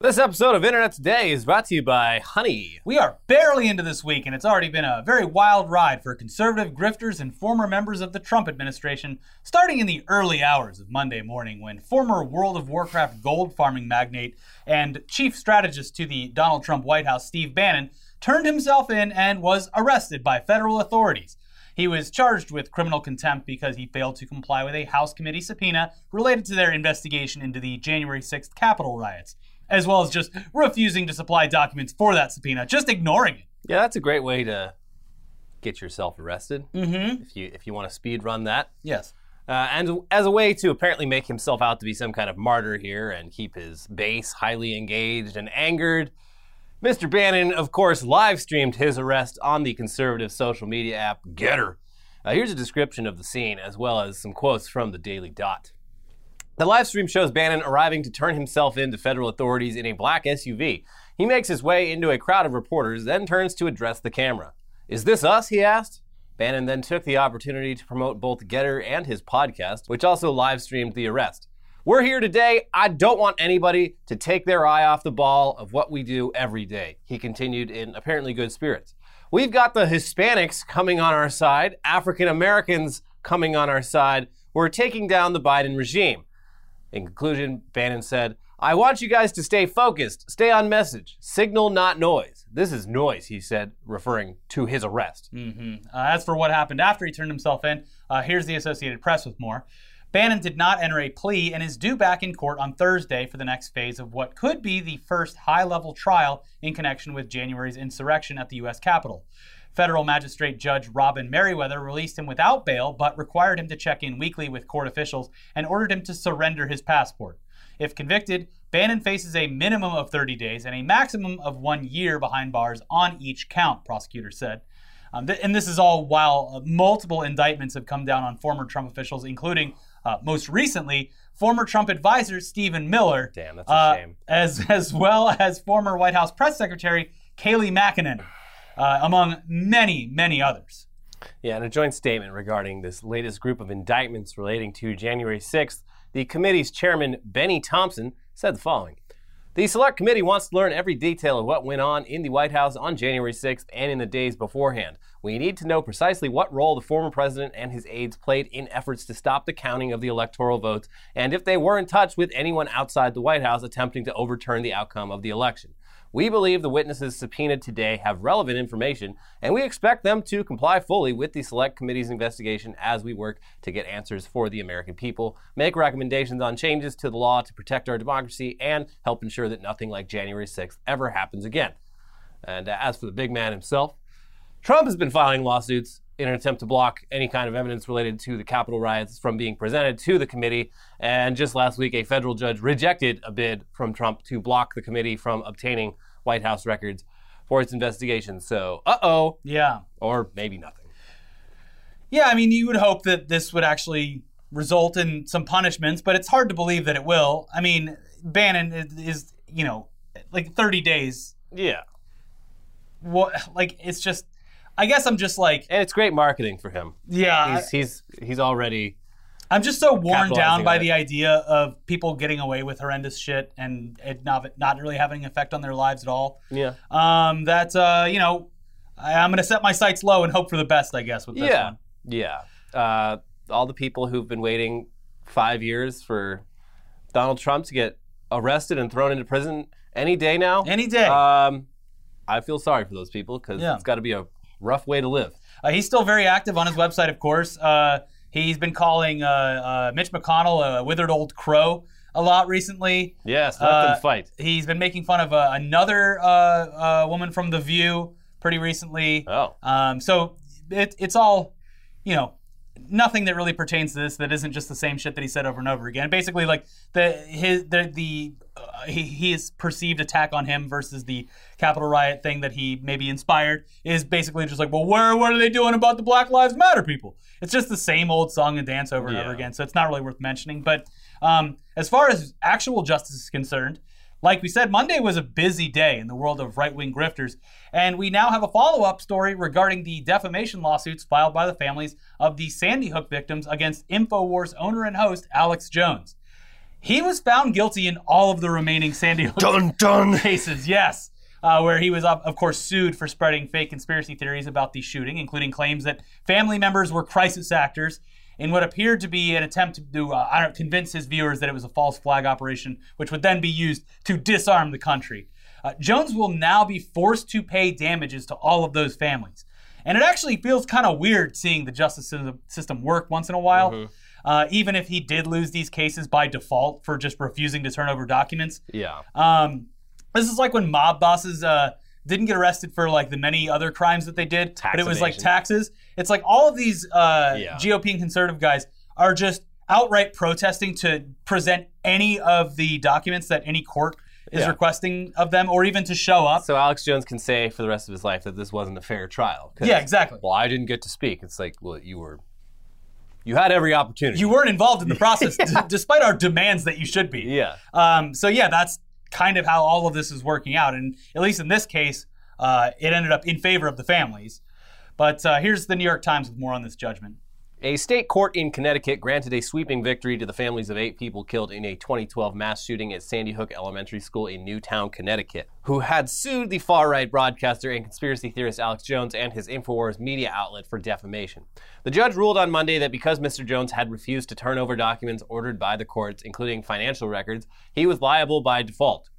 This episode of Internet Today is brought to you by Honey. We are barely into this week, and it's already been a very wild ride for conservative grifters and former members of the Trump administration, starting in the early hours of Monday morning when former World of Warcraft gold farming magnate and chief strategist to the Donald Trump White House, Steve Bannon, turned himself in and was arrested by federal authorities. He was charged with criminal contempt because he failed to comply with a House committee subpoena related to their investigation into the January 6th Capitol riots as well as just refusing to supply documents for that subpoena, just ignoring it. Yeah, that's a great way to get yourself arrested. Mm-hmm. If you if you want to speed run that, Yes. uh, and as a way to apparently make himself out to be some kind of martyr here and keep his base highly engaged and angered. Mr. Bannon, of course, live streamed his arrest on the conservative social media app Gettr. Uh, here's a description of the scene, as well as some quotes from the Daily Dot. The live stream shows Bannon arriving to turn himself in to federal authorities in a black SUV. He makes his way into a crowd of reporters, then turns to address the camera. Is this us? he asked. Bannon then took the opportunity to promote both Gettr and his podcast, which also live streamed the arrest. We're here today. I don't want anybody to take their eye off the ball of what we do every day, he continued in apparently good spirits. We've got the Hispanics coming on our side, African Americans coming on our side. We're taking down the Biden regime. In conclusion, Bannon said, I want you guys to stay focused, stay on message, signal, not noise. This is noise, he said, referring to his arrest. Mm-hmm. Uh, as for what happened after he turned himself in, uh, here's the Associated Press with more. Bannon did not enter a plea and is due back in court on Thursday for the next phase of what could be the first high level trial in connection with January's insurrection at the U.S. Capitol. Federal Magistrate Judge Robin Meriweather released him without bail, but required him to check in weekly with court officials and ordered him to surrender his passport. If convicted, Bannon faces a minimum of 30 days and a maximum of one year behind bars on each count, prosecutors said. Um, th- and this is all while uh, multiple indictments have come down on former Trump officials, including uh, most recently former Trump advisor Stephen Miller, Damn, that's a uh, shame. as as well as former White House press secretary Kayleigh McEnany, uh, among many many others. Yeah, in a joint statement regarding this latest group of indictments relating to January 6th, the committee's chairman, Bennie Thompson, said the following. The Select Committee wants to learn every detail of what went on in the White House on January 6th and in the days beforehand. We need to know precisely what role the former president and his aides played in efforts to stop the counting of the electoral votes and if they were in touch with anyone outside the White House attempting to overturn the outcome of the election. We believe the witnesses subpoenaed today have relevant information, and we expect them to comply fully with the Select Committee's investigation as we work to get answers for the American people, make recommendations on changes to the law to protect our democracy, and help ensure that nothing like January 6th ever happens again. And as for the big man himself, Trump has been filing lawsuits in an attempt to block any kind of evidence related to the Capitol riots from being presented to the committee. And just last week, a federal judge rejected a bid from Trump to block the committee from obtaining White House records for its investigation. So, uh oh, Yeah, or maybe nothing. yeah. I mean, you would hope that this would actually result in some punishments, but it's hard to believe that it will. I mean, Bannon is, is you know like 30 days. Yeah. What like it's just. I guess I'm just like And it's great marketing for him. yeah. He's, he's, he's already, I'm just so worn down by the idea of people getting away with horrendous shit and it not not really having an effect on their lives at all. yeah. Um, that uh, you know, I, I'm gonna set my sights low and hope for the best. I guess with this yeah. one. Yeah. Uh, all the people who've been waiting five years for Donald Trump to get arrested and thrown into prison any day now. Any day. Um, I feel sorry for those people because Yeah. it's got to be a rough way to live. Uh, he's still very active on his website, of course. Uh, he's been calling uh, uh, Mitch McConnell a withered old crow a lot recently. Yes, let Uh, them fight. He's been making fun of uh, another uh, uh, woman from The View pretty recently. Oh, Um, so it, it's all, you know, nothing that really pertains to this that isn't just the same shit that he said over and over again. Basically, like the his the the uh, he, his perceived attack on him versus the Capitol riot thing that he maybe inspired is basically just like, well, where what are they doing about the Black Lives Matter people? It's just the same old song and dance over and Yeah. over again. So it's not really worth mentioning. But um, as far as actual justice is concerned. Like we said, Monday was a busy day in the world of right wing grifters, and we now have a follow up story regarding the defamation lawsuits filed by the families of the Sandy Hook victims against InfoWars owner and host Alex Jones. He was found guilty in all of the remaining Sandy Hook Dun dun. cases, yes. Uh, where he was, of of course, sued for spreading fake conspiracy theories about the shooting, including claims that family members were crisis actors in what appeared to be an attempt to uh, I don't, convince his viewers that it was a false flag operation, which would then be used to disarm the country. Uh, Jones will now be forced to pay damages to all of those families. And it actually feels kind of weird seeing the justice system- work once in a while. Uh, even if he did lose these cases by default for just refusing to turn over documents, Yeah. um, this is like when mob bosses uh, didn't get arrested for like the many other crimes that they did, Tax but it was like taxes. It's like all of these uh, Yeah. GOP and conservative guys are just outright protesting to present any of the documents that any court is Yeah. requesting of them, or even to show up. So Alex Jones can say for the rest of his life that this wasn't a fair trial. Yeah, exactly. Well, I didn't get to speak. It's like, well, you were, you had every opportunity. You weren't involved in the process, d- despite our demands that you should be. Yeah. Um, so yeah, that's kind of how all of this is working out, and at least in this case, uh, it ended up in favor of the families. But uh, here's the New York Times with more on this judgment. A state court in Connecticut granted a sweeping victory to the families of eight people killed in a 2012 mass shooting at Sandy Hook Elementary School in Newtown, Connecticut, who had sued the far right broadcaster and conspiracy theorist Alex Jones and his InfoWars media outlet for defamation. The judge ruled on Monday that because Mr. Jones had refused to turn over documents ordered by the courts, including financial records, he was liable by default.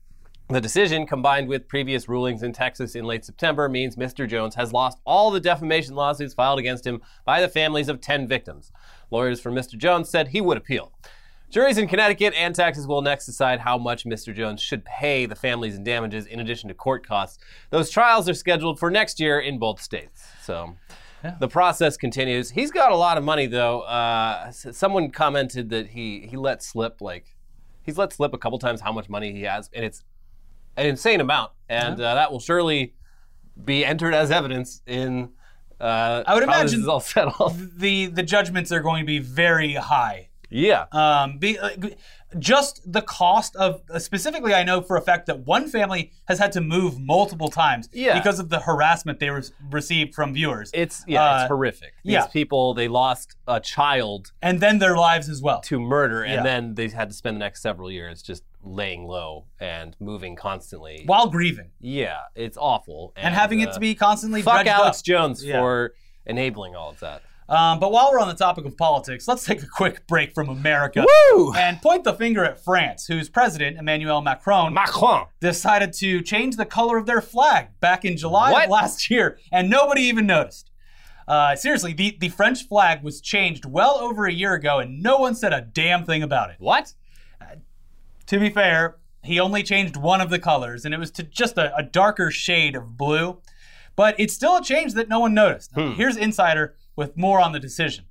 The decision, combined with previous rulings in Texas in late September, means Mr. Jones has lost all the defamation lawsuits filed against him by the families of 10 victims. Lawyers for Mr. Jones said he would appeal. Juries in Connecticut and Texas will next decide how much Mr. Jones should pay the families in damages in addition to court costs. Those trials are scheduled for next year in both states. So the process continues. He's got a lot of money, though. Uh, someone commented that he, he let slip, like, he's let slip a couple times how much money he has, and it's an insane amount, and uh, that will surely be entered as evidence in. Uh, I would imagine- is all settled. The the judgments are going to be very high. yeah, Um, be, uh, just the cost of uh, specifically, I know for a fact that one family has had to move multiple times Yeah. because of the harassment they re- received from viewers, it's yeah, Uh, it's horrific. These yeah. people they lost a child and then their lives as well. to murder, and Yeah. then they had to spend the next several years just laying low and moving constantly. while grieving yeah, it's awful, and having it uh, to be constantly fuck Alex up. Jones Yeah. for enabling all of that. Um, but while we're on the topic of politics, let's take a quick break from America Woo! and point the finger at France, whose president Emmanuel Macron Macron. decided to change the color of their flag back in July What? of last year, and nobody even noticed. Uh, seriously, the, the French flag was changed well over a year ago, and no one said a damn thing about it. What? To be fair, he only changed one of the colors, and it was to just a, a darker shade of blue. But it's still a change that no one noticed. Hmm. Here's Insider with more on the decision.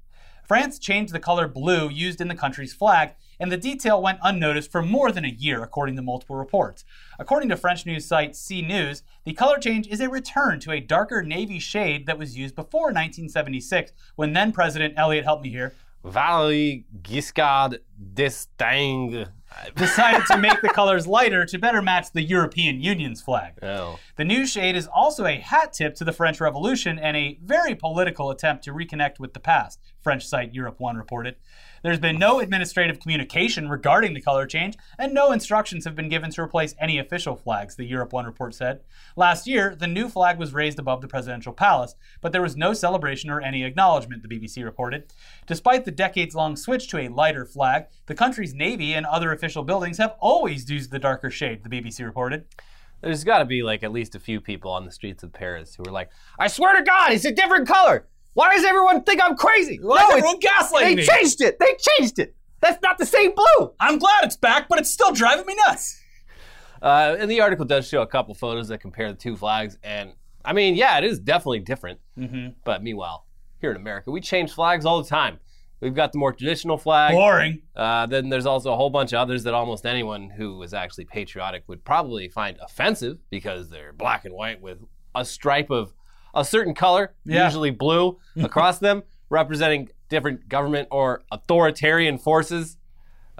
France changed the color blue used in the country's flag, and the detail went unnoticed for more than a year, according to multiple reports. According to French news site C News, the color change is a return to a darker navy shade that was used before 1976, when then President Elliot, helped me here, Valéry Giscard d'Estaing. Decided to make the colors lighter to better match the European Union's flag. Oh. The new shade is also a hat tip to the French Revolution and a very political attempt to reconnect with the past, French site Europe 1 reported. There's been no administrative communication regarding the color change, and no instructions have been given to replace any official flags, the Europe 1 report said. Last year, the new flag was raised above the presidential palace, but there was no celebration or any acknowledgement, the BBC reported. Despite the decades long switch to a lighter flag, the country's navy and other official buildings have always used the darker shade, the BBC reported. There's got to be like at least a few people on the streets of Paris who are like, I swear to God, it's a different color. Why does everyone think I'm crazy? Why is it's- everyone gaslighting They me? changed it. They changed it. That's not the same blue. I'm glad it's back, but it's still driving me nuts. Uh, and the article does show a couple photos that compare the two flags, and I mean, yeah, it is definitely different. Mm-hmm. But meanwhile, here in America, we change flags all the time. We've got the more traditional flag. Boring. Uh, then there's also a whole bunch of others that almost anyone who is actually patriotic would probably find offensive because they're black and white with a stripe of a certain color, Yeah. usually blue, across them, representing different government or authoritarian forces.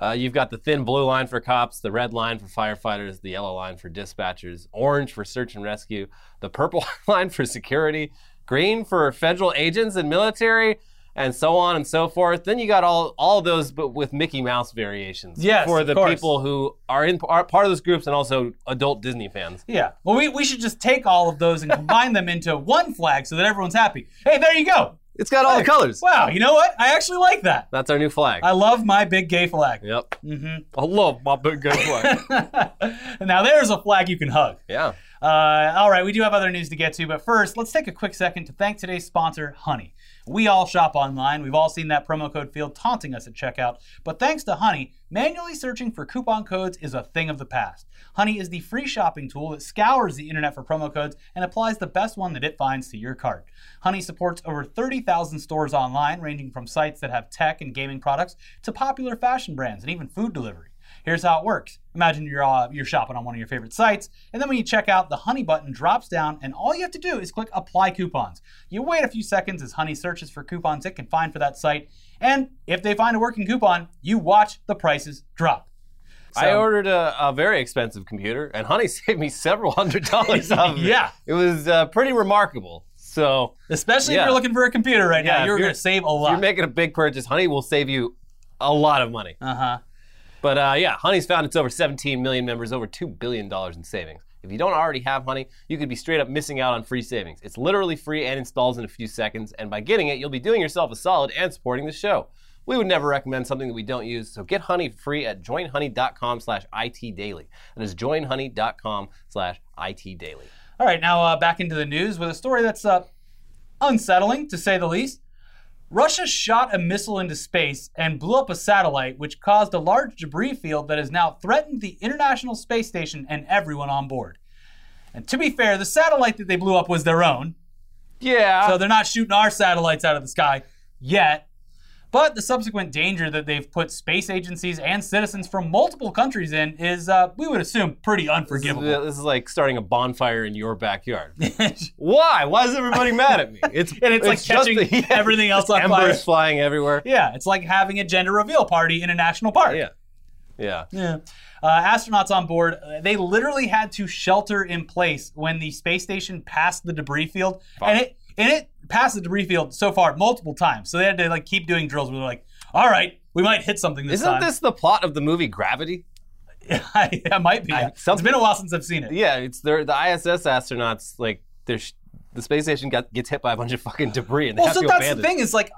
Uh, you've got the thin blue line for cops, the red line for firefighters, the yellow line for dispatchers, orange for search and rescue, the purple line for security, green for federal agents and military, and so on and so forth. Then you got all all those, but with Mickey Mouse variations. Yes, for the people who are in are part of those groups and also adult Disney fans. Yeah. Well, we, we should just take all of those and combine them into one flag so that everyone's happy. Hey, there you go. It's got all the colors. Wow, you know what? I actually like that. That's our new flag. I love my big gay flag. yep. Mm-hmm. I love my big gay flag. now there's a flag you can hug. yeah. Uh, all right, we do have other news to get to, but first, let's take a quick second to thank today's sponsor, Honey. We all shop online. We've all seen that promo code field taunting us at checkout. But thanks to Honey, manually searching for coupon codes is a thing of the past. Honey is the free shopping tool that scours the internet for promo codes and applies the best one that it finds to your cart. Honey supports over 30,000 stores online, ranging from sites that have tech and gaming products to popular fashion brands and even food delivery. Here's how it works. Imagine you're uh, you're shopping on one of your favorite sites, and then when you check out, the Honey button drops down, and all you have to do is click Apply Coupons. You wait a few seconds as Honey searches for coupons it can find for that site, and if they find a working coupon, you watch the prices drop. I ordered a, a very expensive computer, and Honey saved me several hundred dollars off of it. Yeah. It was uh, pretty remarkable. So especially if you're looking for a computer right Yeah, now, you're you're- going to save a lot. if you're making a big purchase, Honey will save you a lot of money. Uh huh. But uh, yeah, Honey's found its over 17 million members, over $2 billion in savings. If you don't already have Honey, you could be straight up missing out on free savings. It's literally free and installs in a few seconds, and by getting it, you'll be doing yourself a solid and supporting the show. We would never recommend something that we don't use, so get Honey free at joinhoney.com slash itdaily. That is joinhoney.com slash itdaily. All right, now uh, back into the news with a story that's uh, unsettling, to say the least. Russia shot a missile into space and blew up a satellite, which caused a large debris field that has now threatened the International Space Station and everyone on board. And to be fair, the satellite that they blew up was their own, Yeah. so they're not shooting our satellites out of the sky yet. But the subsequent danger that they've put space agencies and citizens from multiple countries in is, uh, we would assume, pretty this, is, unforgivable. this is like starting a bonfire in your backyard. Why? Why is everybody mad at me? It's And it's like catching everything else on embers fire. flying everywhere. Yeah, it's like having a gender reveal party in a national park. Yeah. Yeah. Yeah. Uh, astronauts on board, uh, they literally had to shelter in place when the space station passed the debris field, and it and it passed the debris field so far multiple times. So they had to like keep doing drills where they're like, "All right, we might hit something this Isn't time." this the plot of the movie Gravity? that might be. yeah. It's been a while since I've seen it. Yeah, it's the ISS astronauts like they're the space station got gets hit by a bunch of fucking debris and they Well, have so to that's abandon. the thing is like.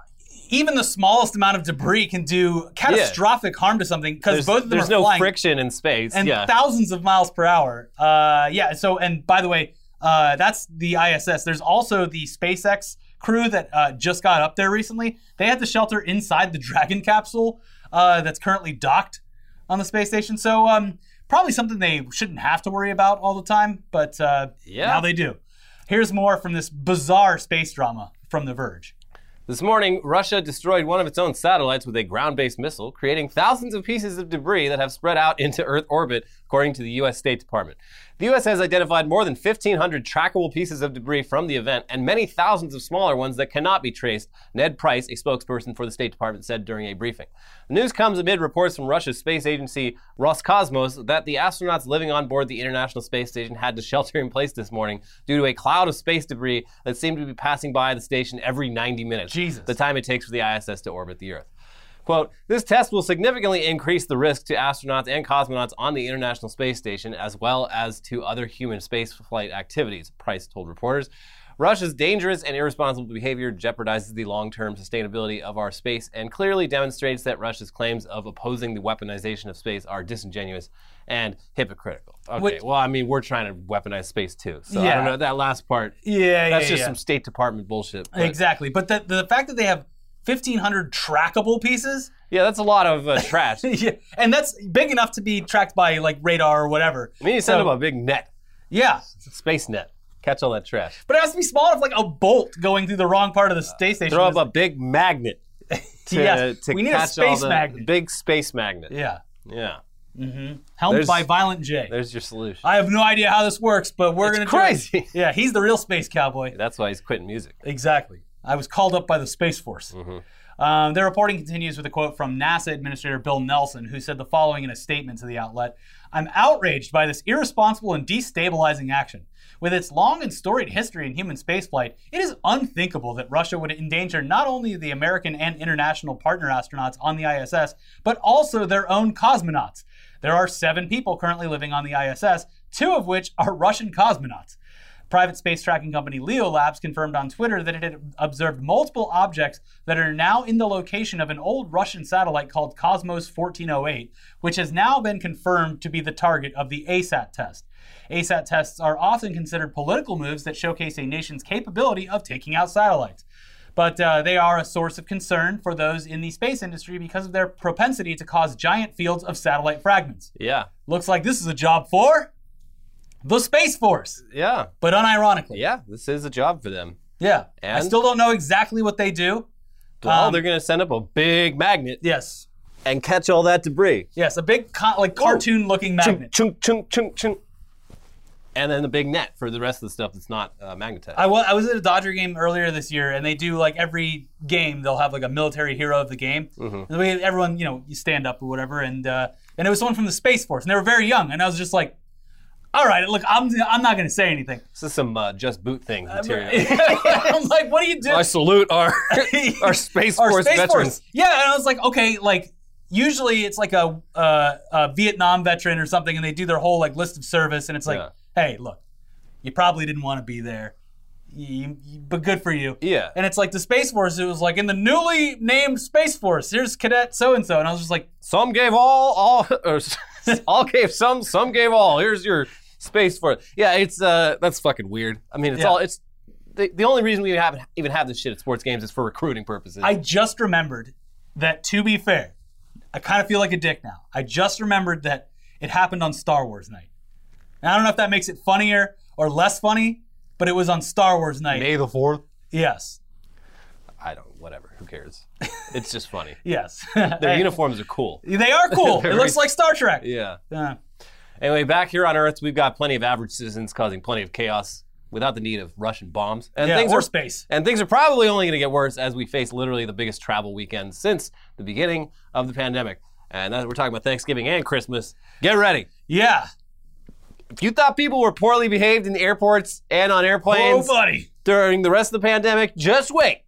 Even the smallest amount of debris can do catastrophic harm to something because both of them there's are no flying. friction in space. and yeah. thousands of miles per hour. Uh, yeah. So, and by the way, uh, that's the ISS. There's also the SpaceX crew that uh, just got up there recently. They had to shelter inside the Dragon capsule uh, that's currently docked on the space station. So, um, probably something they shouldn't have to worry about all the time, but uh, Yeah. now they do. Here's more from this bizarre space drama from The Verge. This morning, Russia destroyed one of its own satellites with a ground based missile, creating thousands of pieces of debris that have spread out into Earth orbit, according to the U.S. State Department. The U.S. has identified more than 1,500 trackable pieces of debris from the event and many thousands of smaller ones that cannot be traced, Ned Price, a spokesperson for the State Department, said during a briefing. The news comes amid reports from Russia's space agency Roscosmos that the astronauts living on board the International Space Station had to shelter in place this morning due to a cloud of space debris that seemed to be passing by the station every 90 minutes. Jesus. The time it takes for the ISS to orbit the Earth. Quote, this test will significantly increase the risk to astronauts and cosmonauts on the International Space Station, as well as to other human spaceflight activities, Price told reporters. Russia's dangerous and irresponsible behavior jeopardizes the long term sustainability of our space and clearly demonstrates that Russia's claims of opposing the weaponization of space are disingenuous and hypocritical. Okay, Which- well, I mean, we're trying to weaponize space too. So I don't know. That last part, Yeah, that's yeah, just yeah. some State Department bullshit. but- Exactly. But the, the fact that they have 1,500 trackable pieces Yeah, that's a lot of uh, trash. Yeah, and that's big enough to be tracked by like radar or whatever. mean, you send So- them a big net, Yeah, space net, catch all that trash. but it has to be small enough, like a bolt going through the wrong part of the space station. Throw up a big magnet to, Yes, to we need a space magnet. big space magnet. yeah, Yeah, Mm-hmm. helmed There's- by Violent J. there's your solution. I have no idea how this works, but we're It's gonna crazy. Yeah, he's the real space cowboy. That's why he's quitting music. Exactly. I was called up by the Space Force. Mm-hmm. Um, the reporting continues with a quote from NASA Administrator Bill Nelson, who said the following in a statement to the outlet I'm outraged by this irresponsible and destabilizing action. With its long and storied history in human spaceflight, it is unthinkable that Russia would endanger not only the American and international partner astronauts on the ISS, but also their own cosmonauts. There are seven people currently living on the ISS, two of which are Russian cosmonauts. Private space tracking company Leo Labs confirmed on Twitter that it had observed multiple objects that are now in the location of an old Russian satellite called Cosmos 1408, which has now been confirmed to be the target of the ASAT test. ASAT tests are often considered political moves that showcase a nation's capability of taking out satellites. But uh, they are a source of concern for those in the space industry because of their propensity to cause giant fields of satellite fragments. Yeah. Looks like this is a job for the Space Force, Yeah. but unironically. Yeah. This is a job for them. Yeah. I still don't know exactly what they do. Well, Um, they're going to send up a big magnet Yes. and catch all that debris. Yes, a big co- like cartoon looking magnet. Chunk, chunk, chunk, chunk. And then the big net for the rest of the stuff that's not uh, magnetized. I wa- I was at a Dodger game earlier this year, and they do like every game they'll have like a military hero of the game. Mm-hmm. And everyone, you know, you stand up or whatever, and uh, and it was someone from the Space Force, and they were very young, and I was just like, all right, look, I'm I'm not gonna say anything. this is some uh, just boot thing material. I'm like, what do you do? I salute our our Space Our Force Space veterans. Force. Yeah, and I was like, okay, like usually it's like a, uh, a Vietnam veteran or something, and they do their whole like list of service, and it's like, Yeah. hey, look, you probably didn't want to be there, you, you- but good for you. Yeah. And it's like the Space Force. It was like in the newly named Space Force. Here's Cadet so and so, and I was just like, Some gave all, all, or all gave some, some gave all. Here's your Space Force. Yeah, it's uh, that's fucking weird. I mean, it's Yeah. all it's. The, the only reason we haven't even have this shit at sports games is for recruiting purposes. I just remembered that. To be fair, I kind of feel like a dick now. I just remembered that it happened on Star Wars night. And I don't know if that makes it funnier or less funny, but it was on Star Wars night. May the fourth. Yes. I don't. Whatever. Who cares? It's just funny. Yes. Their uniforms are cool. They are cool. It looks like Star Trek. Yeah. Uh, Anyway, back here on Earth, we've got plenty of average citizens causing plenty of chaos without the need of Russian bombs. And yeah, things or are space. and things are probably only going to get worse as we face literally the biggest travel weekend since the beginning of the pandemic. And that, we're talking about Thanksgiving and Christmas. Get ready. Yeah. If you thought people were poorly behaved in the airports and on Oh, airplanes buddy. during the rest of the pandemic, just wait.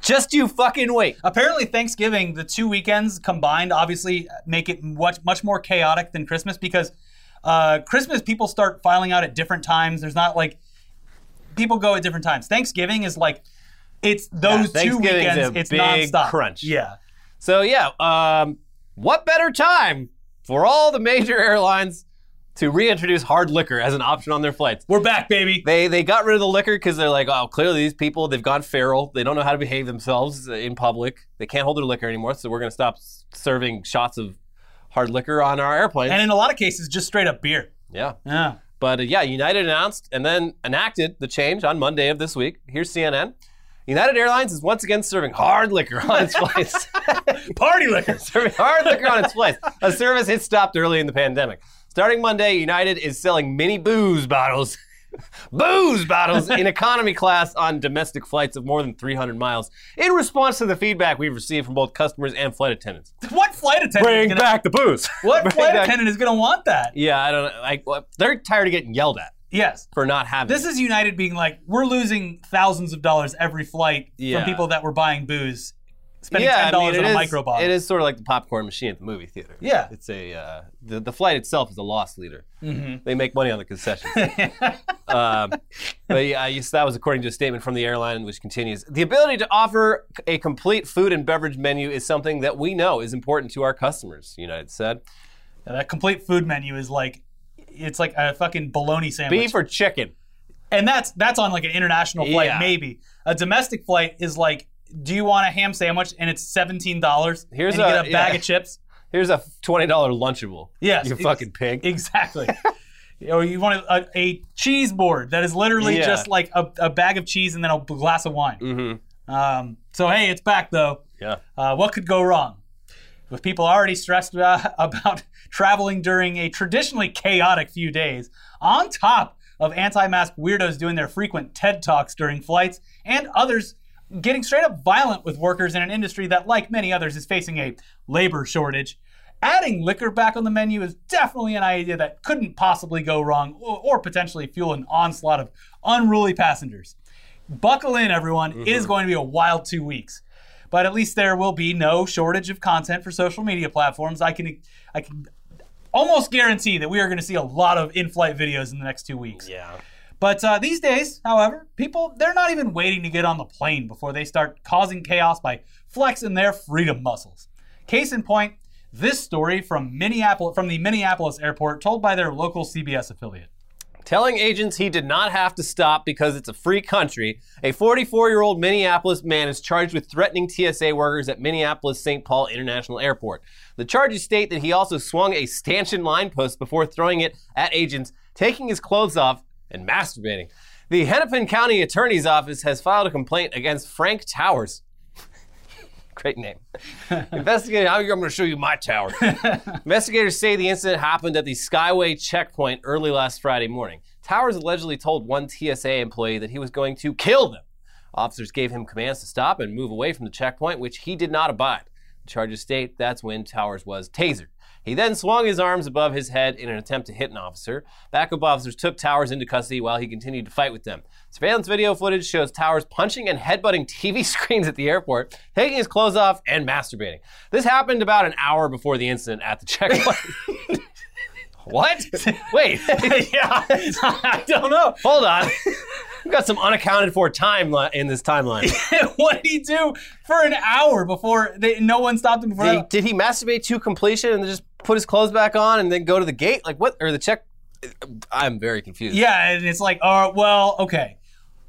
Just you fucking wait. Apparently, Thanksgiving, the two weekends combined, obviously make it much much more chaotic than Christmas because uh, Christmas people start filing out at different times. There's not like people go at different times. Thanksgiving is like it's those two weekends. It's big nonstop. crunch. Yeah. So yeah, um, what better time for all the major airlines to reintroduce hard liquor as an option on their flights? We're back, baby. They they got rid of the liquor because they're like, oh, clearly these people they've gone feral. They don't know how to behave themselves in public. They can't hold their liquor anymore. So we're gonna stop serving shots of hard liquor on our airplanes. And in a lot of cases, just straight up beer. yeah. Yeah. But uh, yeah, United announced and then enacted the change on Monday of this week. Here's CNN. United Airlines is once again serving hard liquor on its flights. Party liquor. serving hard liquor on its flights. A service it stopped early in the pandemic. Starting Monday, United is selling mini booze bottles. booze bottles in economy class on domestic flights of more than 300 miles in response to the feedback we've received from both customers and flight attendants. What flight attendant? is gonna, back the booze. What flight back- attendant is going to want that? Yeah, I don't know. Like, they're tired of getting yelled at Yes. for not having This it. is United being like, we're losing thousands of dollars every flight Yeah. from people that were buying booze, spending yeah, ten I dollars mean, on a is- micro bottle. It is sort of like the popcorn machine at the movie theater. Yeah. It's a uh, the the flight itself is a loss leader. Mm-hmm. They make money on the concessions. um, but yeah, yes, that was according to a statement from the airline, which continues: the ability to offer a complete food and beverage menu is something that we know is important to our customers. United said, Yeah, that complete food menu is like, it's like a fucking bologna sandwich. beef or chicken. and that's that's on like an international flight, Yeah. maybe. A domestic flight is like, do you want a ham sandwich? And it's seventeen dollars. Here's and you a- get a bag yeah. of chips. Here's a twenty dollar lunchable. Yes, you fucking pig. Exactly. or you want a, a cheese board that is literally Yeah. just like a, a bag of cheese and then a glass of wine. Mm-hmm. Um, so hey, it's back though. Yeah. Uh, what could go wrong? With people already stressed about, about traveling during a traditionally chaotic few days, on top of anti mask weirdos doing their frequent TED Talks during flights, and others getting straight up violent with workers in an industry that, like many others, is facing a labor shortage. Adding liquor back on the menu is definitely an idea that couldn't possibly go wrong or, or potentially fuel an onslaught of unruly passengers. Buckle in, everyone. It is mm-hmm. going to be a wild two weeks. But at least there will be no shortage of content for social media platforms. I can I can almost guarantee that we are going to see a lot of in-flight videos in the next two weeks. Yeah. But uh, these days, however, people they're not even waiting to get on the plane before they start causing chaos by flexing their freedom muscles. Case in point, this story from Minneapolis from the Minneapolis airport told by their local CBS affiliate. Telling agents he did not have to stop because it's a free country, a 44 year old Minneapolis man is charged with threatening TSA workers at Minneapolis St. Paul International Airport. The charges state that he also swung a stanchion line post before throwing it at agents, taking his clothes off, and masturbating. The Hennepin County Attorney's Office has filed a complaint against Frank Towers. Great name. Investigating, I'm going to show you my tower. Investigators say the incident happened at the Skyway checkpoint early last Friday morning. Towers allegedly told one TSA employee that he was going to kill them. Officers gave him commands to stop and move away from the checkpoint, which he did not abide. The charges state that's when Towers was tasered. He then swung his arms above his head in an attempt to hit an officer. Backup officers took Towers into custody while he continued to fight with them. Surveillance video footage shows Towers punching and headbutting TV screens at the airport, taking his clothes off, and masturbating. This happened about an hour before the incident at the checkpoint. what? Wait, yeah, I don't know. hold on. We've got some unaccounted for time li- in this timeline. what did he do for an hour before they, no one stopped him before? Did he, did he masturbate to completion and just put his clothes back on and then go to the gate? Like what? Or the check? I'm very confused. Yeah, and it's like, uh, well, okay,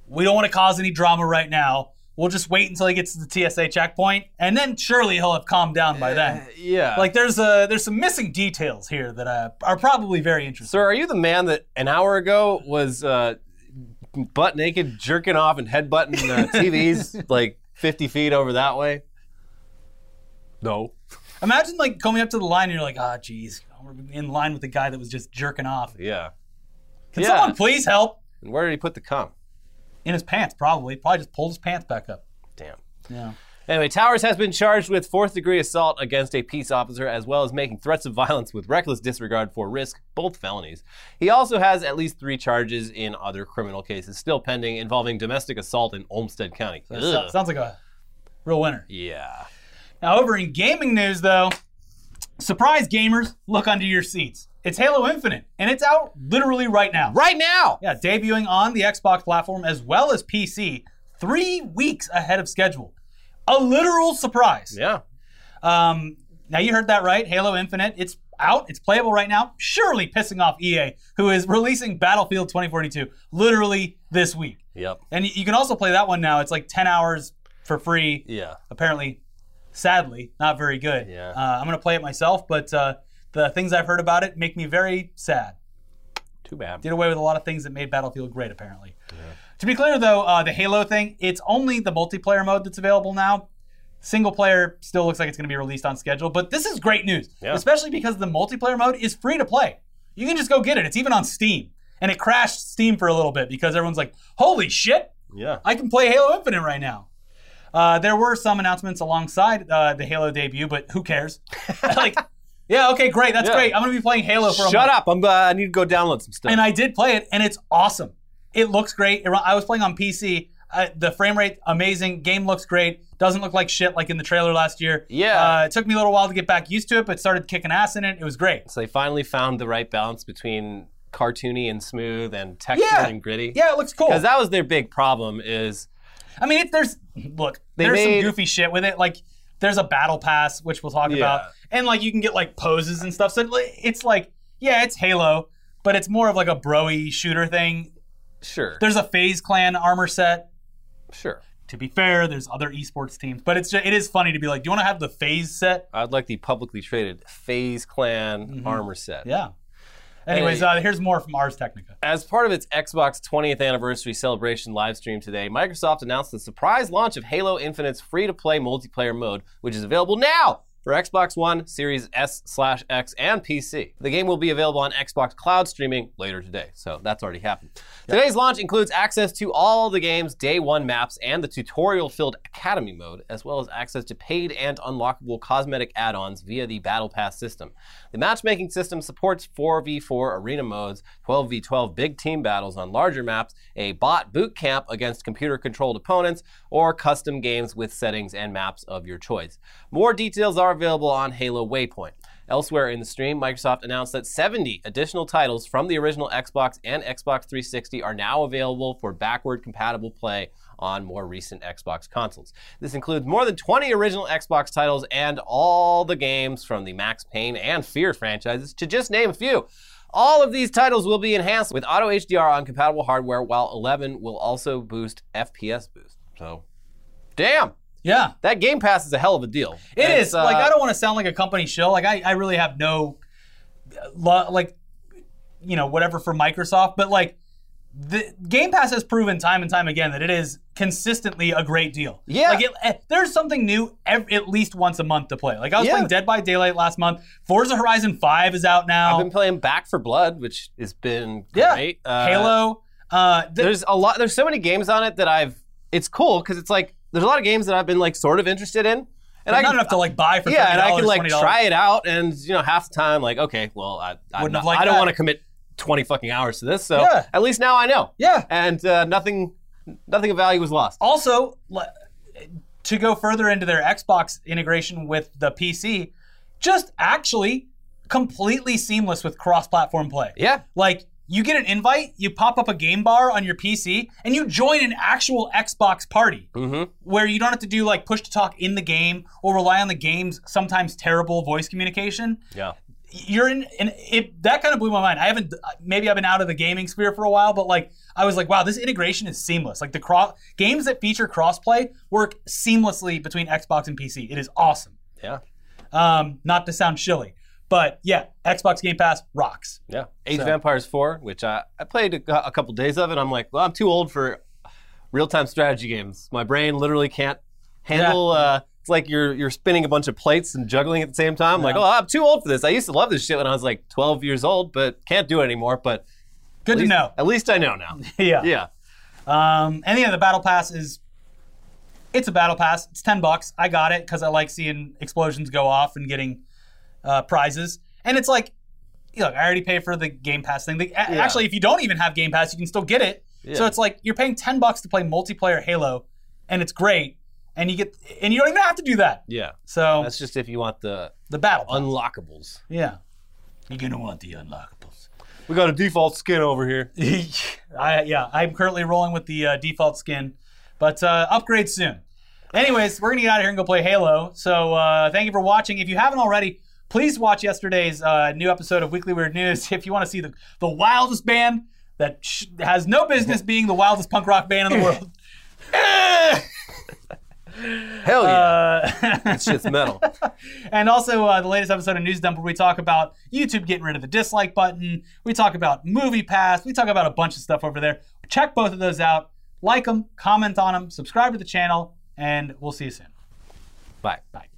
we don't want to cause any drama right now. We'll just wait until he gets to the TSA checkpoint, and then surely he'll have calmed down by then. Yeah. Like, there's uh, there's some missing details here that uh, are probably very interesting. Sir, are you the man that an hour ago was uh, butt naked, jerking off, and headbutting uh, TVs like 50 feet over that way? No. Imagine like coming up to the line and you're like, ah, geez, we're in line with the guy that was just jerking off. Yeah. Can Yeah. someone please help? And where did he put the cum? In his pants, probably. Probably just pulled his pants back up. Damn. Yeah. Anyway, Towers has been charged with fourth degree assault against a peace officer as well as making threats of violence with reckless disregard for risk, both felonies. He also has at least three charges in other criminal cases still pending involving domestic assault in Olmsted County. So- sounds like a real winner. Yeah. Now, over in gaming news, though, surprise gamers, look under your seats. It's Halo Infinite, and it's out literally right now. Right now! Yeah, debuting on the Xbox platform as well as PC three weeks ahead of schedule. A literal surprise. Yeah. Um, now, you heard that right. Halo Infinite, it's out, it's playable right now, surely pissing off EA, who is releasing Battlefield 2042 literally this week. Yep. And you can also play that one now. It's like 10 hours for free Yeah. apparently, sadly, not very good. Yeah. Uh, I'm going to play it myself, but uh, the things I've heard about it make me very sad. Too bad. Did away with a lot of things that made Battlefield great, apparently. Yeah. To be clear, though, uh, the Halo thing, it's only the multiplayer mode that's available now. Single player still looks like it's going to be released on schedule, but this is great news, Yeah. especially because the multiplayer mode is free to play. You can just go get it. It's even on Steam. And it crashed Steam for a little bit because everyone's like, holy shit, Yeah. I can play Halo Infinite right now. Uh, there were some announcements alongside uh, the Halo debut, but who cares? like, yeah, okay, great, that's Yeah. great. I'm gonna be playing Halo for a Shut month. up. I'm, uh, I need to go download some stuff. And I did play it, and it's awesome. It looks great. It run- I was playing on PC. Uh, the frame rate amazing. Game looks great. Doesn't look like shit like in the trailer last year. Yeah. Uh, it took me a little while to get back used to it, but started kicking ass in it. It was great. so they finally found the right balance between cartoony and smooth and textured Yeah. and gritty. Yeah, it looks cool. Because that was their big problem is I mean, it, there's look, They there's made- some goofy shit with it. Like, there's a battle pass, which we'll talk Yeah. about, and like you can get like poses and stuff. So it's like, yeah, it's Halo, but it's more of like a broy shooter thing. sure. There's a FaZe Clan armor set. Sure. To be fair, there's other esports teams, but it's just, it is funny to be like, do you want to have the FaZe set? I'd like the publicly traded FaZe Clan armor set. Mm-hmm. Yeah. Anyways, Hey. uh, here's more from Ars Technica. As part of its Xbox 20th anniversary celebration live stream today, Microsoft announced the surprise launch of Halo Infinite's free to play multiplayer mode, which is available now for Xbox One, Series S slash X, and PC. The game will be available on Xbox Cloud streaming later today, so that's already happened. Today's launch includes access to all the game's day one maps and the tutorial filled Academy mode, as well as access to paid and unlockable cosmetic add ons via the Battle Pass system. The matchmaking system supports 4v4 arena modes, 12v12 big team battles on larger maps, a bot boot camp against computer controlled opponents, or custom games with settings and maps of your choice. More details are available on Halo Waypoint. Elsewhere in the stream, Microsoft announced that 70 additional titles from the original Xbox and Xbox 360 are now available for backward compatible play on more recent Xbox consoles. This includes more than 20 original Xbox titles and all the games from the Max Payne and Fear franchises, to just name a few. All of these titles will be enhanced with auto HDR on compatible hardware, while 11 will also boost FPS boost. So, damn. Yeah. That Game Pass is a hell of a deal. It It's, is. like uh, I don't want to sound like a company shill. Like I, I really have no lo- like you know, whatever for Microsoft, but like the Game Pass has proven time and time again that it is consistently a great deal. Yeah. Like it, eh, there's something new ev- at least once a month to play. Like I was Yeah. playing Dead by Daylight last month. Forza Horizon 5 is out now. I've been playing Back 4 Blood, which has been Yeah. great. Uh, Halo. Uh, th- There's a lot. There's so many games on it that I've. It's cool because it's like there's a lot of games that I've been like sort of interested in, and not I can, enough to like buy for yeah, and I can like $20. try it out, and you know half the time like okay, well I not, I don't want to commit 20 fucking hours to this, so Yeah. at least now I know. Yeah. and uh, nothing nothing of value was lost. Also, to go further into their Xbox integration with the PC, just actually completely seamless with cross-platform play. Yeah, Like you get an invite, you pop up a game bar on your PC, and you join an actual Xbox party mm-hmm. where you don't have to do like push to talk in the game or rely on the game's sometimes terrible voice communication. yeah, You're in, and it that kind of blew my mind. I haven't maybe I've been out of the gaming sphere for a while, but like I was like, wow, this integration is seamless. Like the cross games that feature crossplay work seamlessly between Xbox and PC. It is awesome. yeah, Um, not to sound shilly, but yeah, Xbox Game Pass rocks. yeah. Age So- of Empires 4, which I I played a, a couple days of it. I'm like, well, I'm too old for real time strategy games. My brain literally can't handle. Uh, it's like you're you're spinning a bunch of plates and juggling at the same time. I'm like, oh, I'm too old for this. I used to love this shit when I was like 12 years old, but can't do it anymore. But Good at to know. At least I know now. yeah. yeah, Um, and yeah, the battle pass is it's a battle pass. It's ten bucks. I got it because I like seeing explosions go off and getting uh, prizes. And it's like, look, I already paid for the Game Pass thing. The, a- Actually, if you don't even have Game Pass, you can still get it. So it's like you're paying ten bucks to play multiplayer Halo, and it's great. And you get, and you don't even have to do that. yeah. So That's just if you want the the battle pass. unlockables. yeah, you're gonna want the unlockables. We got a default skin over here. I, yeah, I'm currently rolling with the uh, default skin, but uh, upgrade soon. Anyways, we're gonna get out of here and go play Halo. So uh, thank you for watching. If you haven't already, please watch yesterday's uh, new episode of Weekly Weird News if you want to see the the wildest band that sh- has no business being the wildest punk rock band in the world. Hell yeah. Uh, that shit's metal. and also uh, the latest episode of News Dump where we talk about YouTube getting rid of the dislike button. We talk about Movie Pass. We talk about a bunch of stuff over there. Check both of those out. Like them, comment on them, subscribe to the channel, and we'll see you soon. Bye. Bye.